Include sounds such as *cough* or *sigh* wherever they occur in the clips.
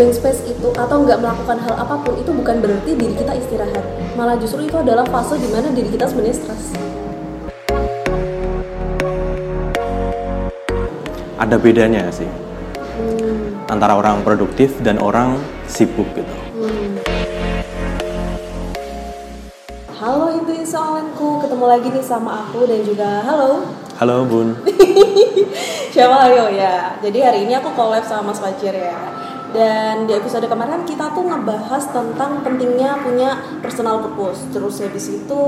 blank space itu atau nggak melakukan hal apa pun itu bukan berarti diri kita istirahat. Malah justru itu adalah fase di mana diri kita sebenarnya stres. Ada bedanya sih? Antara orang produktif dan orang sibuk gitu. Halo itu soalanku ketemu lagi nih sama aku dan juga halo. Halo bun. *laughs* Siapa? Ayo ya. Jadi hari ini aku collab sama Mas Fajar ya dan di episode kemarin kita tuh ngebahas tentang pentingnya punya personal purpose. Terus habis itu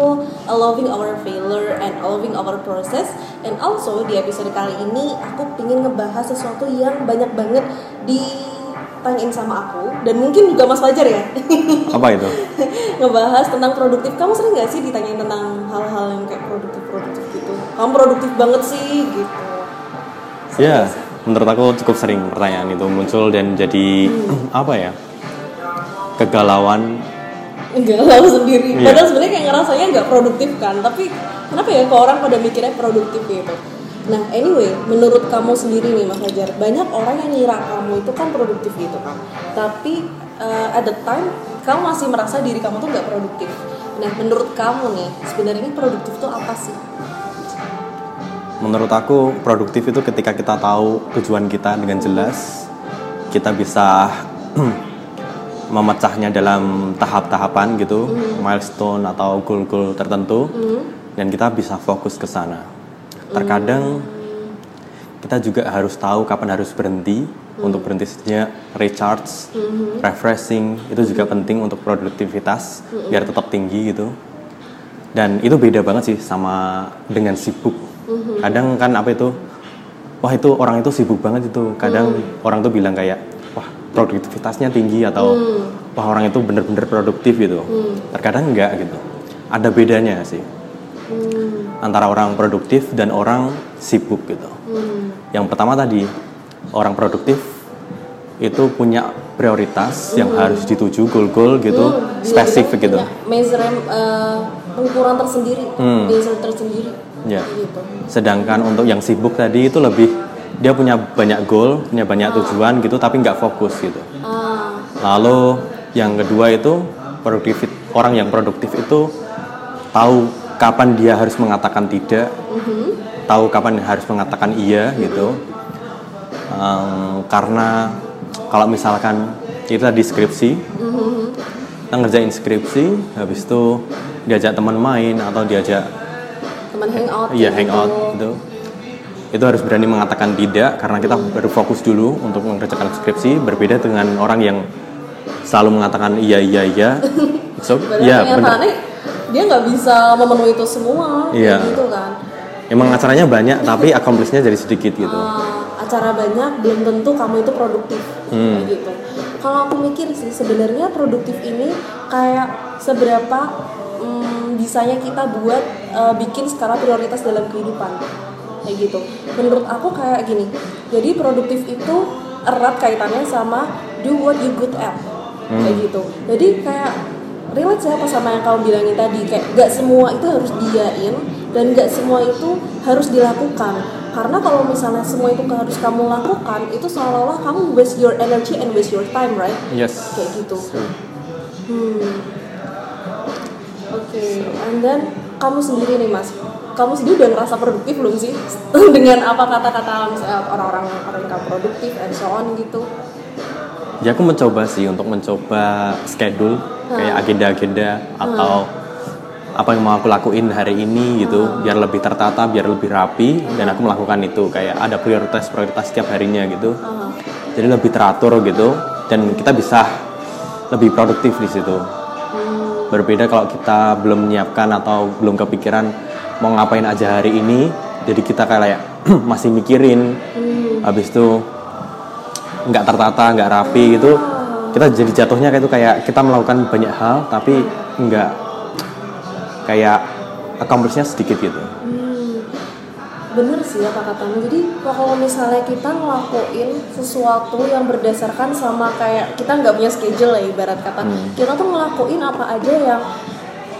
loving our failure and loving our process. And also di episode kali ini aku pingin ngebahas sesuatu yang banyak banget ditanyain sama aku. Dan mungkin juga Mas Fajar ya. *laughs* Apa itu? Ngebahas tentang produktif. Kamu sering gak sih ditanyain tentang hal-hal yang kayak produktif produktif gitu? Kamu produktif banget sih gitu. Ya gak sih? Menurut aku cukup sering pertanyaan itu muncul dan jadi *clears throat* apa ya kegalauan. Galau sendiri. Iya. padahal sebenarnya kayak ngerasanya nggak produktif kan tapi kenapa ya kok orang pada mikirnya produktif gitu? Nah anyway menurut kamu sendiri nih Mas Fajar banyak orang yang ngira kamu itu kan produktif gitu kan? Tapi uh, at the time kamu masih merasa diri kamu tuh nggak produktif. Nah menurut kamu nih sebenarnya ini produktif tuh apa sih menurut aku produktif itu ketika kita tahu tujuan kita dengan jelas kita bisa *clears throat* memecahnya dalam tahap-tahapan gitu milestone atau goal-goal tertentu dan kita bisa fokus ke sana. Terkadang kita juga harus tahu kapan harus berhenti untuk berhenti sejenak recharge refreshing itu juga penting untuk produktivitas biar tetap tinggi gitu. Dan itu beda banget sih sama dengan sibuk kadang kan apa itu wah itu orang itu sibuk banget itu. Kadang orang tuh bilang kayak wah produktivitasnya tinggi atau wah orang itu bener-bener produktif gitu. Terkadang enggak gitu. Ada bedanya sih. Antara orang produktif dan orang sibuk gitu. Yang pertama tadi orang produktif itu punya prioritas yang harus dituju goal-goal gitu Dia spesifik gitu. punya measure uh, pengukuran tersendiri Hmm. measure tersendiri ya. Sedangkan untuk yang sibuk tadi itu lebih dia punya banyak goal, punya banyak tujuan gitu, tapi nggak fokus gitu. ah. Lalu yang kedua itu produktif orang yang produktif itu tahu kapan dia harus mengatakan tidak, tahu kapan harus mengatakan iya gitu. Em, karena kalau misalkan kita di skripsi, kita ngerjain skripsi, habis itu diajak teman main atau diajak teman hangout Iya gitu. hangout gitu. Itu harus berani mengatakan tidak karena kita baru fokus dulu untuk mengerjakan skripsi berbeda dengan orang yang selalu mengatakan iya iya iya. *laughs* So, ya kenyataannya dia nggak bisa memenuhi itu semua Iya. gitu kan Emang acaranya banyak tapi accomplishnya jadi sedikit gitu. Ah, acara banyak belum tentu kamu itu produktif Hmm. kayak gitu kalau aku mikir sih sebenarnya produktif ini kayak seberapa mm, bisanya kita buat uh, bikin skala prioritas dalam kehidupan. Kayak gitu. Menurut aku kayak gini. Jadi produktif itu erat kaitannya sama do what you good at. Kayak gitu. Jadi kayak relate siapa sama yang kamu bilangin tadi. Kayak gak semua itu harus diain dan gak semua itu harus dilakukan. Karena kalau misalnya semua itu harus kamu lakukan itu seolah-olah kamu waste your energy and waste your time right? Yes. kayak gitu. Hmm oke and then kamu sendiri nih mas. Kamu sendiri udah ngerasa produktif belum sih? *laughs* Dengan apa kata-kata misalnya orang-orang orang yang kamu produktif and so on gitu? Ya aku mencoba sih untuk mencoba schedule kayak agenda-agenda atau apa yang mau aku lakuin hari ini gitu biar lebih tertata biar lebih rapi dan aku melakukan itu kayak ada prioritas-prioritas setiap harinya gitu. Ah, jadi lebih teratur gitu dan kita bisa lebih produktif di situ berbeda kalau kita belum menyiapkan atau belum kepikiran mau ngapain aja hari ini jadi kita kayak *clears throat* masih mikirin. Habis itu nggak tertata nggak rapi gitu kita jadi jatuhnya kayak itu kayak kita melakukan banyak hal tapi nggak kayak accomplishnya sedikit gitu. Hmm, bener sih apa katamu jadi kalau misalnya kita ngelakuin sesuatu yang berdasarkan sama kayak kita nggak punya schedule ya ibarat kata. Kita tuh ngelakuin apa aja yang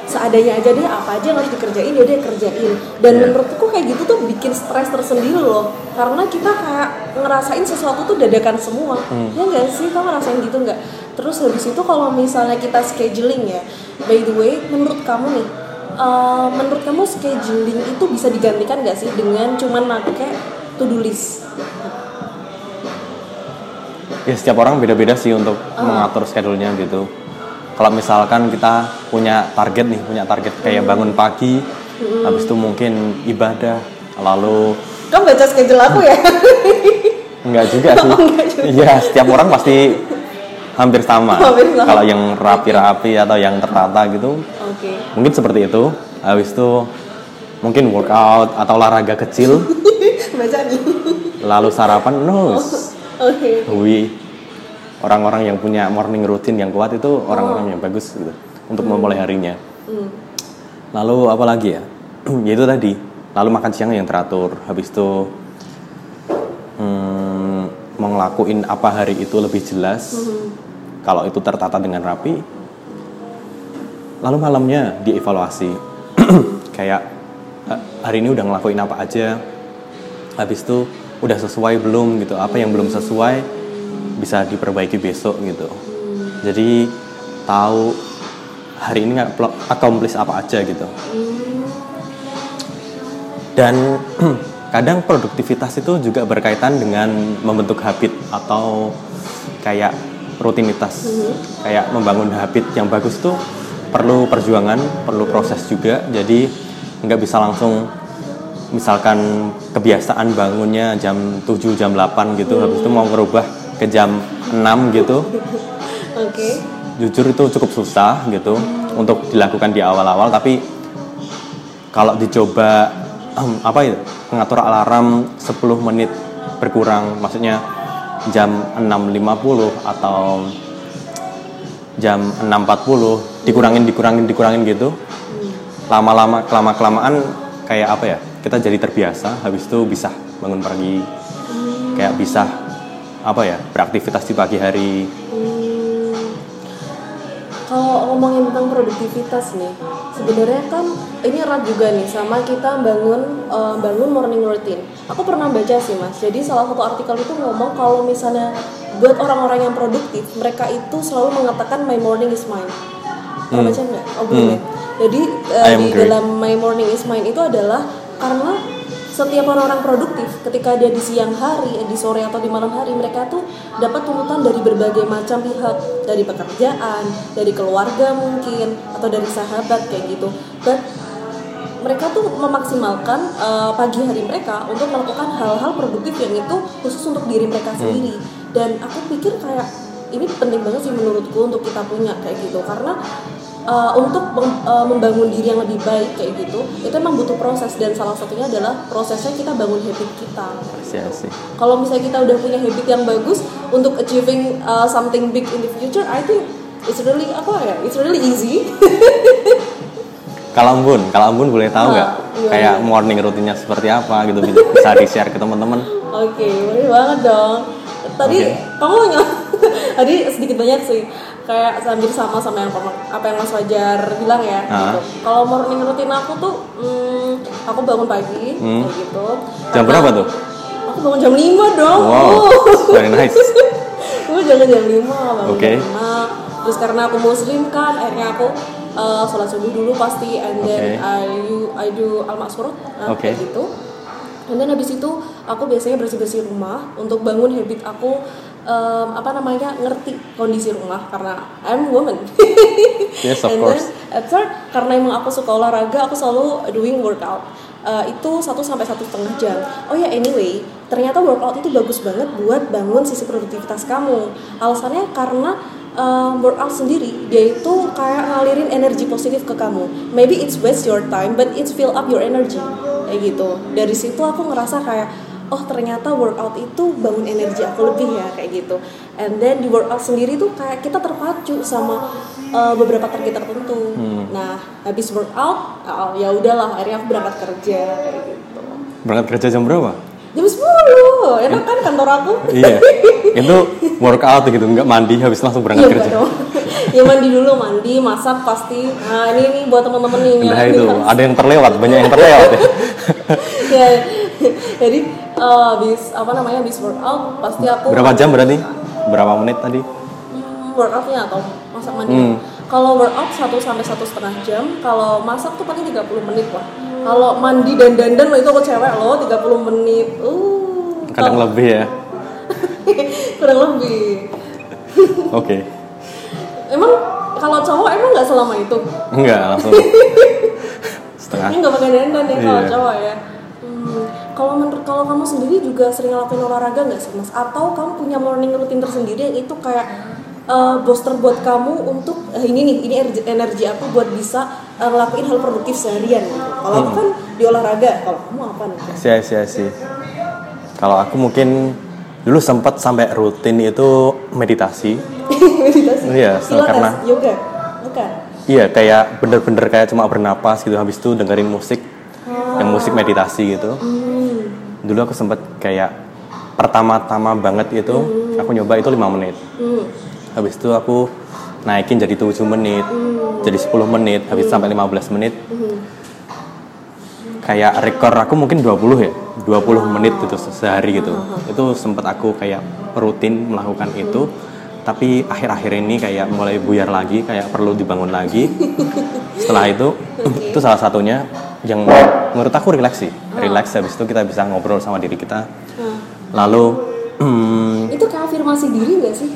seadanya aja deh apa aja yang harus dikerjain ya dia kerjain. Dan Iya. menurutku kayak gitu tuh bikin stres tersendiri loh. Karena kita kayak ngerasain sesuatu tuh dadakan semua. Ya enggak sih? Kamu ngerasain gitu nggak? Terus habis itu kalau misalnya kita scheduling ya by the way menurut kamu nih eh, menurut kamu scheduling itu bisa digantikan nggak sih dengan cuman pakai to do list? Ya setiap orang beda-beda sih untuk mengatur schedule-nya gitu. Kalau misalkan kita punya target nih punya target kayak bangun pagi habis itu mungkin ibadah lalu kamu baca schedule aku ya? *laughs* Enggak juga *laughs* sih. iya setiap orang pasti hampir sama. *laughs* Hampir sama. kalau yang rapi-rapi atau yang tertata gitu oke mungkin seperti itu habis itu mungkin workout atau olahraga kecil *laughs* baca nih lalu sarapan no oke Wi orang-orang yang punya morning routine yang kuat itu orang-orang yang bagus gitu untuk memulai harinya. Lalu apa lagi ya? *clears throat* Yaitu tadi. Lalu makan siang yang teratur. Habis itu hmm, mau ngelakuin apa hari itu lebih jelas. Kalau itu tertata dengan rapi. Lalu malamnya dievaluasi. *clears throat* Kayak "Eh, hari ini udah ngelakuin apa aja. Habis itu udah sesuai belum gitu. Apa yang belum sesuai bisa diperbaiki besok gitu. Jadi tahu hari ini nggak accomplish apa aja gitu. Dan *clears throat* kadang produktivitas itu juga berkaitan dengan membentuk habit atau kayak rutinitas. Kayak membangun habit yang bagus tuh perlu perjuangan, perlu proses juga. Jadi nggak bisa langsung misalkan kebiasaan bangunnya jam 7 jam 8 gitu. Habis itu mau ngerubah ke jam 6 gitu. Oke. Jujur itu cukup susah gitu untuk dilakukan di awal-awal. Tapi kalau dicoba apa itu mengatur alarm 10 menit berkurang maksudnya jam 6.50 atau jam 6.40 dikurangin dikurangin dikurangin gitu lama-lama kelama kelamaan kayak apa ya kita jadi terbiasa habis itu bisa bangun pagi kayak bisa apa ya beraktivitas di pagi hari Kalau ngomongin tentang produktivitas nih, sebenarnya kan ini erat juga nih sama kita bangun eh, bangun morning routine. Aku pernah baca sih mas. Jadi salah satu artikel itu ngomong kalau misalnya buat orang-orang yang produktif, mereka itu selalu mengatakan my morning is mine. Pernah baca nggak? Oh belum ya. Jadi eh, am di agree. dalam my morning is mine itu adalah karena setiap orang-orang produktif ketika dia di siang hari, di sore atau di malam hari mereka tuh dapat tuntutan dari berbagai macam pihak, dari pekerjaan, dari keluarga mungkin atau dari sahabat kayak gitu. Dan mereka tuh memaksimalkan uh, pagi hari mereka untuk melakukan hal-hal produktif yang itu khusus untuk diri mereka sendiri. Dan aku pikir kayak ini penting banget sih menurutku untuk kita punya kayak gitu karena uh, untuk mem- uh, membangun diri yang lebih baik kayak gitu itu emang butuh proses dan salah satunya adalah prosesnya kita bangun habit kita. Iya Kalau misalnya kita udah punya habit yang bagus untuk achieving uh, something big in the future, I think it's really apa ya? It's really easy. *laughs* kalau Ambun kalau Ambun boleh tahu nggak Ah, gimana? kayak morning rutinnya seperti apa gitu bisa di share ke teman-teman Oke, boleh banget dong. Tadi Oke. kamu nggak? *laughs* tadi sedikit banyak sih kayak hampir sama sama yang apa yang Mas Fajar bilang ya. Ah. Gitu. Kalau morning routine aku tuh, hmm, aku bangun pagi Hmm. kayak gitu. jam berapa tuh Aku bangun jam 5 dong. wow Uh. *laughs* very nice Aku jangan jam 5 bangun Oke. jam 5 Terus karena aku muslim kan akhirnya aku uh, sholat subuh dulu pasti and then Oke. I do I do al maksurut Oke. kayak gitu. And then habis itu aku biasanya bersih-bersih rumah untuk bangun habit aku um, apa namanya ngerti kondisi rumah karena I'm woman. *laughs* Yes, of And course. then at third karena emang aku suka olahraga aku selalu doing workout. Uh, itu satu sampai satu setengah jam. Oh ya anyway, ternyata workout itu bagus banget buat bangun sisi produktivitas kamu. Alasannya karena uh, workout sendiri dia itu kayak ngalirin energi positif ke kamu. Maybe it's waste your time, but it's fill up your energy kayak gitu. Dari situ aku ngerasa kayak oh ternyata workout itu bangun energi aku lebih ya kayak gitu. And then di workout sendiri tuh kayak kita terpacu sama uh, beberapa target tertentu. Nah habis workout uh, ya udahlah akhirnya aku berangkat kerja kayak gitu. berangkat kerja jam berapa Jam 10 enak kan kantor aku? iya itu workout gitu nggak mandi habis langsung Iya berangkat enggak kerja dong. *laughs* ya mandi dulu mandi masak pasti. Nah ini nih buat teman-teman nih. Nah itu harus- ada yang terlewat banyak yang terlewat ya *laughs* ya jadi eh, habis apa namanya habis workout pasti aku Berapa jam berarti? Berapa menit tadi? Hmm, workoutnya atau masak mandi Hmm. Kalau workout 1 sampai satu setengah jam kalau masak tuh paling 30 menit lah kalau mandi dan dandan itu aku cewek loh 30 menit uh Kadang kalau- lebih ya. *laughs* kurang lebih *laughs* Oke. emang kalau cowok emang nggak selama itu Enggak, langsung *laughs* setengah. ini nggak pakai dandan ya kalau Iya. cowok ya Hmm, kalau menurut kalau kamu sendiri juga sering ngelakuin olahraga nggak sih mas atau kamu punya morning routine tersendiri yang itu kayak eh, booster buat kamu untuk eh, ini nih ini energi, energi aku buat bisa eh, ngelakuin hal produktif seharian gitu. kalau aku kan di olahraga kalau kamu apa nih Sia sia sih. Kalau aku mungkin dulu sempat sampai rutin itu meditasi. *laughs* meditasi Iya, Pilates, karena- yoga bukan Iya, kayak bener-bener kayak cuma bernapas gitu. Habis itu dengerin musik, yang musik meditasi gitu. hmm. Dulu aku sempat kayak pertama-tama banget itu aku nyoba itu lima menit. Hmm. Habis itu aku naikin jadi 7 menit, jadi 10 menit, habis itu sampai 15 menit. Hmm. Kayak rekor aku mungkin 20 ya, 20 menit itu se- sehari gitu. Itu sempat aku kayak rutin melakukan itu. Tapi akhir-akhir ini kayak mulai buyar lagi, kayak perlu dibangun lagi. *laughs* Setelah itu, itu salah satunya yang menurut aku relax sih. Relax habis itu kita bisa ngobrol sama diri kita. Lalu hmm, *clears throat* itu kayak afirmasi diri nggak sih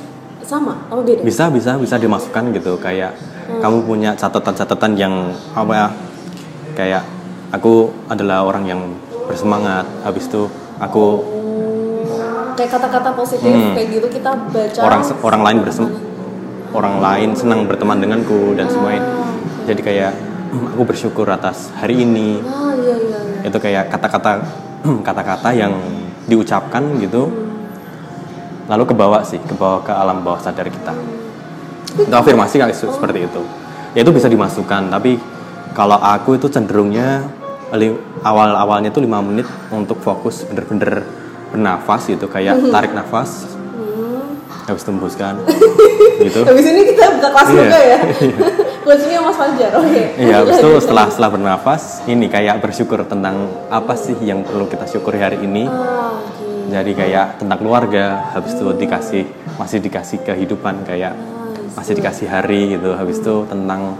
sama? Apa beda. Bisa bisa bisa dimasukkan gitu. Kayak kamu punya catatan-catatan yang apa ya kayak aku adalah orang yang bersemangat. Habis itu aku kayak kata-kata positif kayak gitu kita baca Hmm. orang orang lain bersem orang lain senang berteman denganku dan semuanya jadi kayak "Hmm, *clears throat* aku bersyukur atas hari ini. Ah iya iya iya. Itu kayak kata-kata *clears throat* kata-kata yang diucapkan gitu lalu ke bawah sih ke bawah ke alam bawah sadar kita. Itu afirmasi se- seperti itu. Ya itu bisa dimasukkan tapi kalau aku itu cenderungnya li- awal-awalnya tuh lima menit untuk fokus bener-bener bernafas gitu kayak tarik nafas habis tembuskan *laughs* gitu. Habis ini kita buka kelas Iya. yoga ya? *laughs* Coachnya Mas Fajar oke. Iya, habis itu setelah setelah bernafas, ini kayak bersyukur tentang apa sih yang perlu kita syukuri hari ini. ah. Jadi kayak tentang keluarga, habis itu dikasih masih dikasih kehidupan kayak masih dikasih hari gitu. Habis itu tentang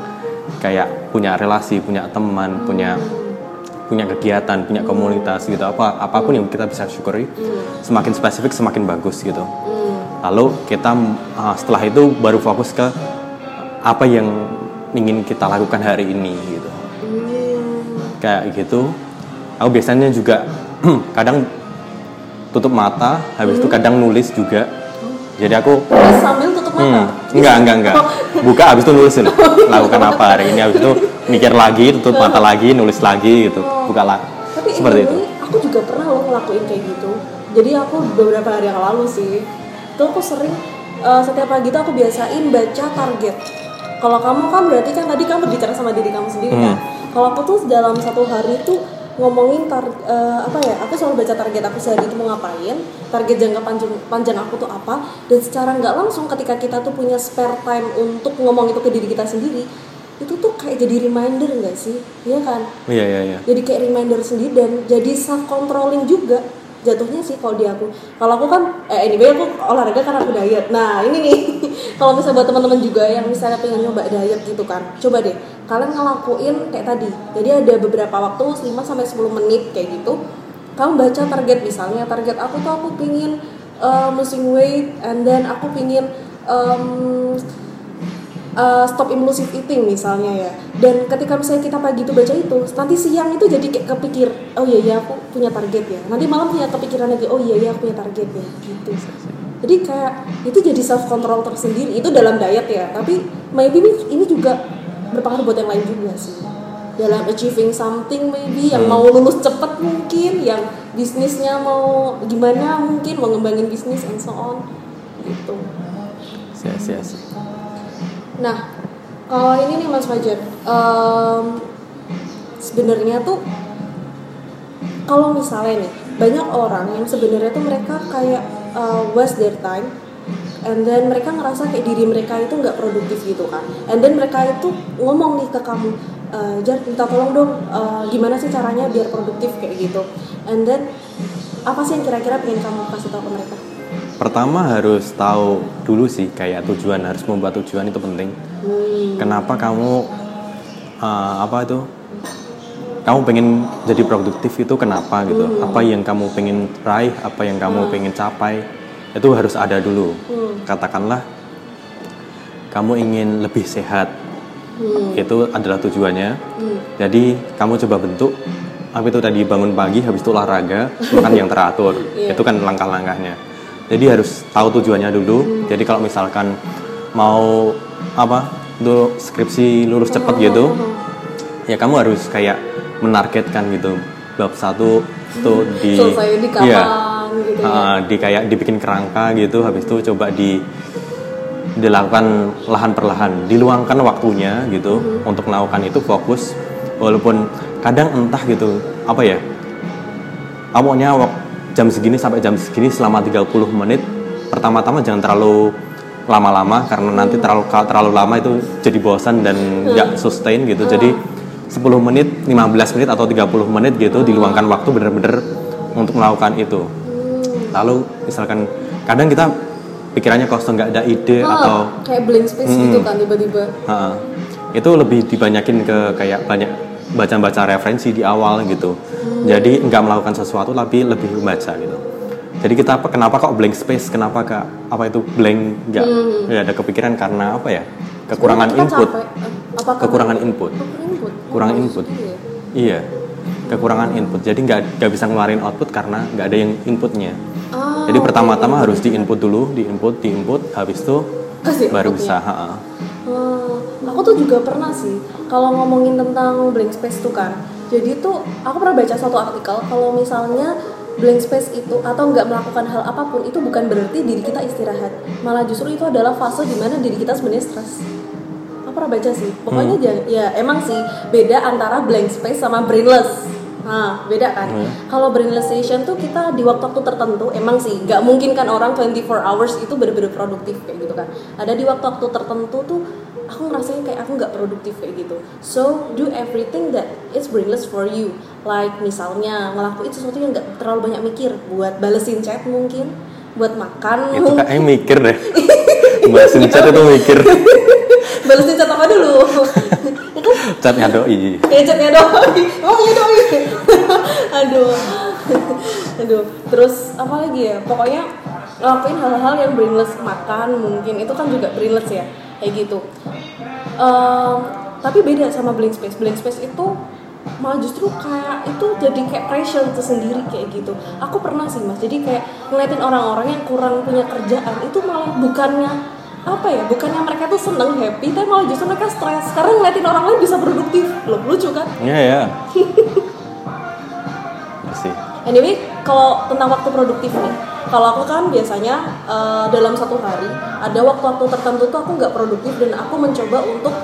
kayak punya relasi, punya teman, punya punya kegiatan, punya komunitas gitu. Apa apa pun yang kita bisa syukuri, semakin spesifik semakin bagus gitu. Lalu kita uh, setelah itu baru fokus ke apa yang ingin kita lakukan hari ini gitu. Kayak gitu. Aku biasanya juga *clears throat* kadang tutup mata, habis itu kadang nulis juga. Jadi aku sambil tutup mata Hmm, enggak, enggak, enggak. Buka habis itu nulis dulu. *laughs* Lakukan apa hari ini habis itu mikir lagi, tutup mata lagi, nulis lagi gitu. Buka lah. tapi Seperti itu. ini aku juga pernah loh ngelakuin kayak gitu jadi aku beberapa hari yang lalu sih itu aku sering eh, setiap pagi itu aku biasain baca target kalau kamu kan berarti kan tadi kamu bicara sama diri kamu sendiri kan kalau aku tuh dalam satu hari itu ngomongin tar eh, apa ya aku selalu baca target aku sehari itu mau ngapain target jangka panjang panjang aku tuh apa dan secara nggak langsung ketika kita tuh punya spare time untuk ngomong itu ke diri kita sendiri itu tuh kayak jadi reminder nggak sih? Iya kan? Iya, iya, iya. jadi kayak reminder sendiri dan jadi self controlling juga jatuhnya sih kalau di aku. Kalau aku kan eh anyway aku olahraga karena aku diet. Nah ini nih kalau misalnya buat teman-teman juga yang misalnya pengen nyoba diet gitu kan coba deh. Kalian ngelakuin kayak tadi. Jadi ada beberapa waktu 5 sampai 10 menit kayak gitu. Kamu baca target misalnya target aku tuh aku pingin uh, losing weight and then aku pingin um, uh, stop impulsive eating misalnya ya. Dan ketika misalnya kita pagi itu baca itu nanti siang itu jadi kayak kepikir oh iya iya aku punya target ya. Nanti malam punya kepikiran lagi oh iya iya aku punya target ya. Gitu jadi kayak itu jadi self control tersendiri itu dalam diet ya. Tapi maybe ini- ini juga berpengaruh buat yang lain juga sih. Dalam achieving something maybe yang mau lulus cepet mungkin yang bisnisnya mau gimana mungkin mau ngembangin bisnis and so on. Gitu. Sia, sia. Nah, kalau ini nih Mas Fajar, em, sebenarnya tuh kalau misalnya nih banyak orang yang sebenarnya tuh mereka kayak uh, waste their time and then mereka ngerasa kayak diri mereka itu nggak produktif gitu kan and then mereka itu ngomong nih ke kamu "Eh, Jar minta tolong dong eh, gimana sih caranya biar produktif kayak gitu and then apa sih yang kira-kira pengen kamu kasih tahu ke mereka Pertama harus tahu dulu sih kayak tujuan harus membuat tujuan itu penting. hmm. Kenapa kamu uh, apa itu? Kamu pengen jadi produktif itu kenapa gitu? Apa yang kamu pengen raih? Apa yang kamu pengen capai? Itu harus ada dulu. Hmm. Katakanlah kamu ingin lebih sehat. Hmm. Itu adalah tujuannya. Hmm. Jadi kamu coba bentuk apa itu tadi bangun pagi habis itu olahraga makan yang teratur *laughs* Iya. itu kan langkah-langkahnya jadi harus tahu tujuannya dulu jadi kalau misalkan mau apa itu skripsi lulus cepat gitu ya kamu harus kayak menargetkan gitu. Bab satu tuh di Selesai di kapan iya, gitu ya. ah, di kayak dibikin kerangka gitu. Habis itu coba di dilakukan lahan perlahan diluangkan waktunya gitu Mm-hmm. untuk melakukan itu fokus. Walaupun kadang entah gitu apa ya awalnya jam segini sampai jam segini selama 30 menit. Pertama-tama jangan terlalu lama-lama karena nanti terlalu kalau terlalu lama itu jadi bosan dan nggak sustain gitu. Jadi 10 menit 15 menit atau 30 menit gitu diluangkan waktu bener-bener untuk melakukan itu lalu misalkan kadang kita pikirannya kosong nggak ada ide Ah, atau kayak blank space gitu kan tiba-tiba Ha, itu lebih dibanyakin ke kayak banyak baca-baca referensi di awal gitu. Jadi nggak melakukan sesuatu tapi lebih membaca gitu. Jadi kita apa kenapa kok blank space? Kenapa kak apa itu blank nggak nggak ada kepikiran karena apa ya? Kekurangan Kita input. capek. Apakah Kekurangan input. Input. Kurang Oh, input. gitu ya. Iya. Kekurangan input. Jadi nggak nggak bisa ngeluarin output karena nggak ada yang inputnya. Ah, Jadi pertama-tama harus di input dulu, di input, di input, habis itu Kasih baru bisa. ha-ha. Hmm, aku tuh juga pernah sih kalau ngomongin tentang blank space tuh kan. Jadi tuh aku pernah baca satu artikel kalau misalnya blank space itu atau nggak melakukan hal apa pun itu bukan berarti diri kita istirahat. Malah justru itu adalah fase di mana diri kita sebenarnya stres. Pernah baca sih. Pokoknya jangan- ya emang sih beda antara blank space sama brainless. Nah, beda kan. Hmm. Kalau brainlessation tuh kita di waktu-waktu tertentu emang sih nggak mungkin kan orang 24 hours itu bener-bener produktif kayak gitu kan. Ada di waktu-waktu tertentu tuh aku ngerasain kayak aku nggak produktif kayak gitu. So do everything that is brainless for you. Like misalnya ngelakuin sesuatu yang nggak terlalu banyak mikir, buat balesin chat mungkin, buat makan. Itu kayaknya mikir deh. *laughs* Bahasin chat itu mikir. *laughs* balesin chat apa dulu? Ya Chatnya doi. gadgetnya doi. Oh iya doi? Aduh. Aduh. Terus apa lagi ya? Pokoknya ngelakuin hal-hal yang brainless. Makan mungkin. Itu kan juga brainless ya? Kayak gitu. Em, tapi beda sama blank space. Blank space itu malah justru kayak itu jadi kayak pressure tersendiri kayak gitu. Aku pernah sih mas. Jadi kayak ngeliatin orang-orang yang kurang punya kerjaan itu malah bukannya apa ya bukannya mereka tuh seneng happy tapi malah justru mereka stres karena ngeliatin orang lain bisa produktif loh lucu kan Iya ya. *laughs* Iya sih. Anyway, kalau tentang waktu produktif nih, kalau aku kan biasanya eh, dalam satu hari ada waktu-waktu tertentu tuh aku nggak produktif dan aku mencoba untuk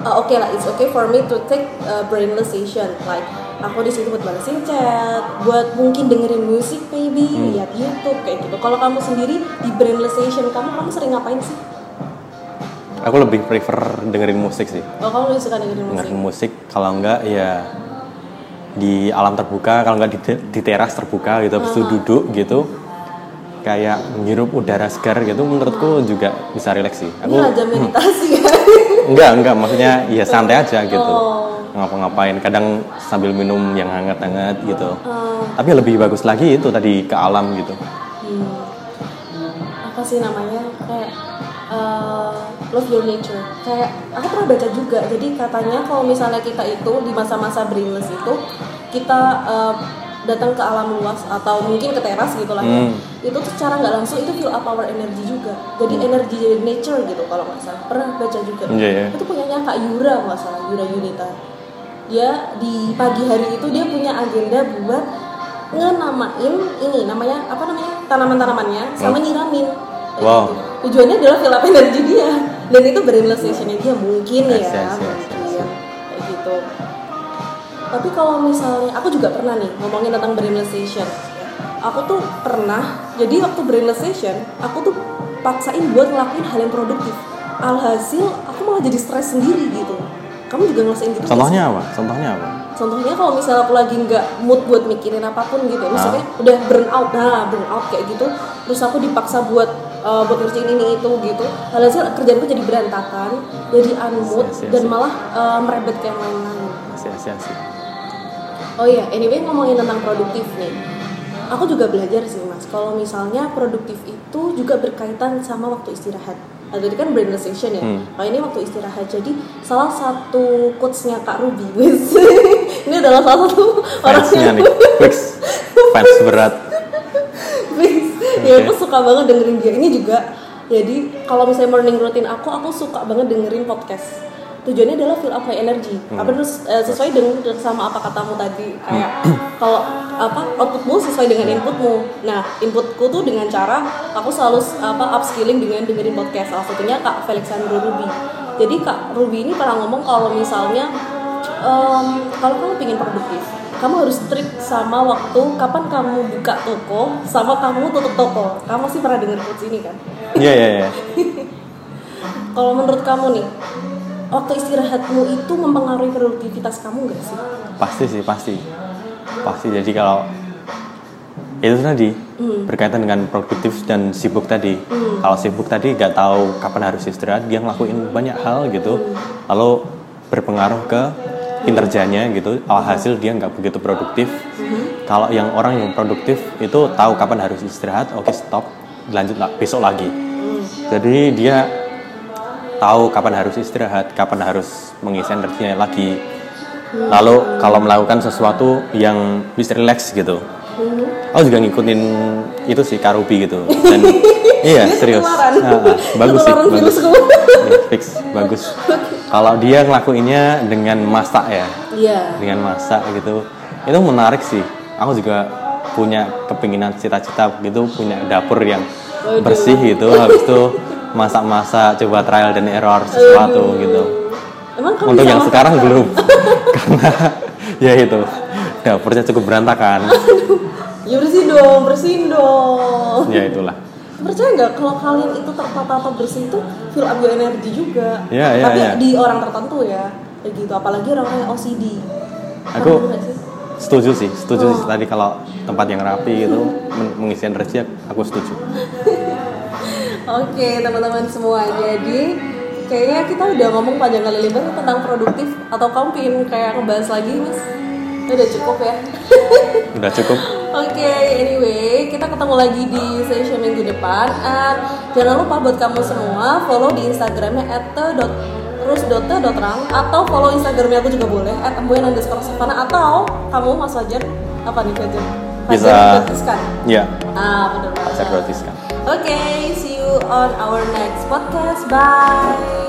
eh, oke lah, it's okay for me to take uh, brainless session, like aku di situ buat balesin chat, buat mungkin dengerin musik maybe, lihat YouTube kayak gitu. Kalau kamu sendiri di brainless session kamu, kamu sering ngapain sih? Aku lebih prefer dengerin musik sih. Oh, kamu lebih suka dengerin musik? Dengerin musik kalau enggak ya di alam terbuka, kalau enggak di, di teras terbuka gitu, habis itu duduk gitu. Kayak menghirup udara segar gitu menurutku juga bisa rileks sih. Ini Aku raja meditasi ya? *laughs* enggak enggak maksudnya ya santai aja gitu. Oh. Ngapa-ngapain kadang sambil minum yang hangat-hangat gitu. Eh, Tapi lebih bagus lagi itu tadi ke alam gitu. hmm, apa sih namanya kayak uh, love your nature. Kayak aku pernah baca juga jadi katanya kalau misalnya kita itu di masa-masa brainless itu kita uh, datang ke alam luas atau mungkin ke teras gitu lah ya Hmm. itu secara nggak langsung itu fill up our energy juga. Jadi energi dari nature gitu kalau nggak salah. Pernah baca juga. Iya, iya. itu punyanya kak Yura nggak salah Yura Yunita. Dia di pagi hari itu dia punya agenda buat ngenamain ini namanya apa namanya tanaman-tanamannya sama nyiramin. Kayak Wow. gitu. tujuannya adalah fill up energi dia dan itu brainless sessionnya dia mungkin ya. Yes, yes, yes, mungkin yes. kayak gitu. Tapi kalau misalnya aku juga pernah nih ngomongin tentang brainless session aku tuh pernah jadi waktu brainless session aku tuh paksain buat ngelakuin hal yang produktif. Alhasil aku malah jadi stres sendiri gitu. Kamu juga ngerasain gitu Contohnya apa? Contohnya apa? contohnya kalau misalnya aku lagi nggak mood buat mikirin apa pun gitu misalnya udah burn out nah burn out kayak gitu terus aku dipaksa buat uh, buat ngerjain ini itu gitu hasilnya kerjaanku jadi berantakan jadi unmood dan malah uh, merebet ke yang lain-lain oh iya anyway ngomongin tentang produktif nih aku juga belajar sih mas kalau misalnya produktif itu juga berkaitan sama waktu istirahat Nah, tadi kan brain session ya. Hmm. Kalau ini waktu istirahat. Jadi salah satu quotes-nya Kak Ruby, *laughs* wis. ini adalah salah satu orang Fansnya yang nih, fix. Fans berat. Fix. Ya aku suka banget dengerin dia. Ini juga jadi kalau misalnya morning routine aku aku suka banget dengerin podcast. Tujuannya adalah fill up my energy. Hmm. apa terus eh, sesuai dengan sama apa katamu tadi kayak *clears throat* kalau apa outputmu sesuai dengan inputmu. Nah inputku tuh dengan cara aku selalu apa upskilling dengan dengerin podcast. Salah satunya kak Felixandro Ruby. Jadi kak Ruby ini pernah ngomong kalau misalnya em, kalau kamu ingin produktif kamu harus strict sama waktu kapan kamu buka toko sama kamu tutup toko kamu sih pernah denger quotes ini kan Iya, iya, iya. *laughs* kalau menurut kamu nih waktu istirahatmu itu mempengaruhi produktivitas kamu gak sih Pasti sih, pasti. Pasti. Jadi kalau itu tadi Hmm. berkaitan dengan produktif dan sibuk tadi. Kalau sibuk tadi nggak tahu kapan harus istirahat, dia ngelakuin banyak hal gitu, lalu berpengaruh ke kinerjanya gitu. Alhasil dia nggak begitu produktif. Kalau yang orang yang produktif itu tahu kapan harus istirahat, oke stop, lanjut lah besok lagi. Jadi dia tahu kapan harus istirahat, kapan harus mengisi energinya lagi. Lalu kalau melakukan sesuatu yang bisa relax gitu. Aku juga ngikutin itu sih Karubi gitu. Dan *laughs* iya serius. ketularan. Ah, ah, bagus sih, bagus. Iya, fix, bagus. *laughs* Kalau dia ngelakuinnya dengan masak ya, iya. Dengan masak gitu, itu menarik sih. Aku juga punya kepinginan cita-cita gitu punya dapur yang Waduh. bersih gitu. Habis itu masak-masak coba trial dan error sesuatu gitu. Emang kamu untuk yang masak? sekarang belum. *laughs* Karena ya itu dapurnya cukup berantakan. Ya bersih dong bersihin dong. Ya itulah. Percaya nggak kalau kalian itu tertata atau bersih itu up your energy juga Iya, iya, tapi iya. di orang tertentu ya kayak gitu apalagi orang yang OCD Aku- sih? setuju sih setuju Oh. sih tadi kalau tempat yang rapi gitu men- mengisi energi aku setuju *laughs* Oke teman-teman semua jadi kayaknya kita udah ngomong panjang kali lebar tentang produktif atau kamu pengen kayak ngebahas lagi mas? Udah cukup ya. udah cukup *laughs* Oke, anyway, kita ketemu lagi di session minggu depan. And jangan lupa buat kamu semua follow di Instagramnya @terus.te.rang atau follow Instagramnya aku juga boleh @embuan underscore savana atau kamu Mas Fajar apa nih Fajar? Bisa. Gratiskan. ya Ah, benar gratiskan Oke, see you on our next podcast. Bye.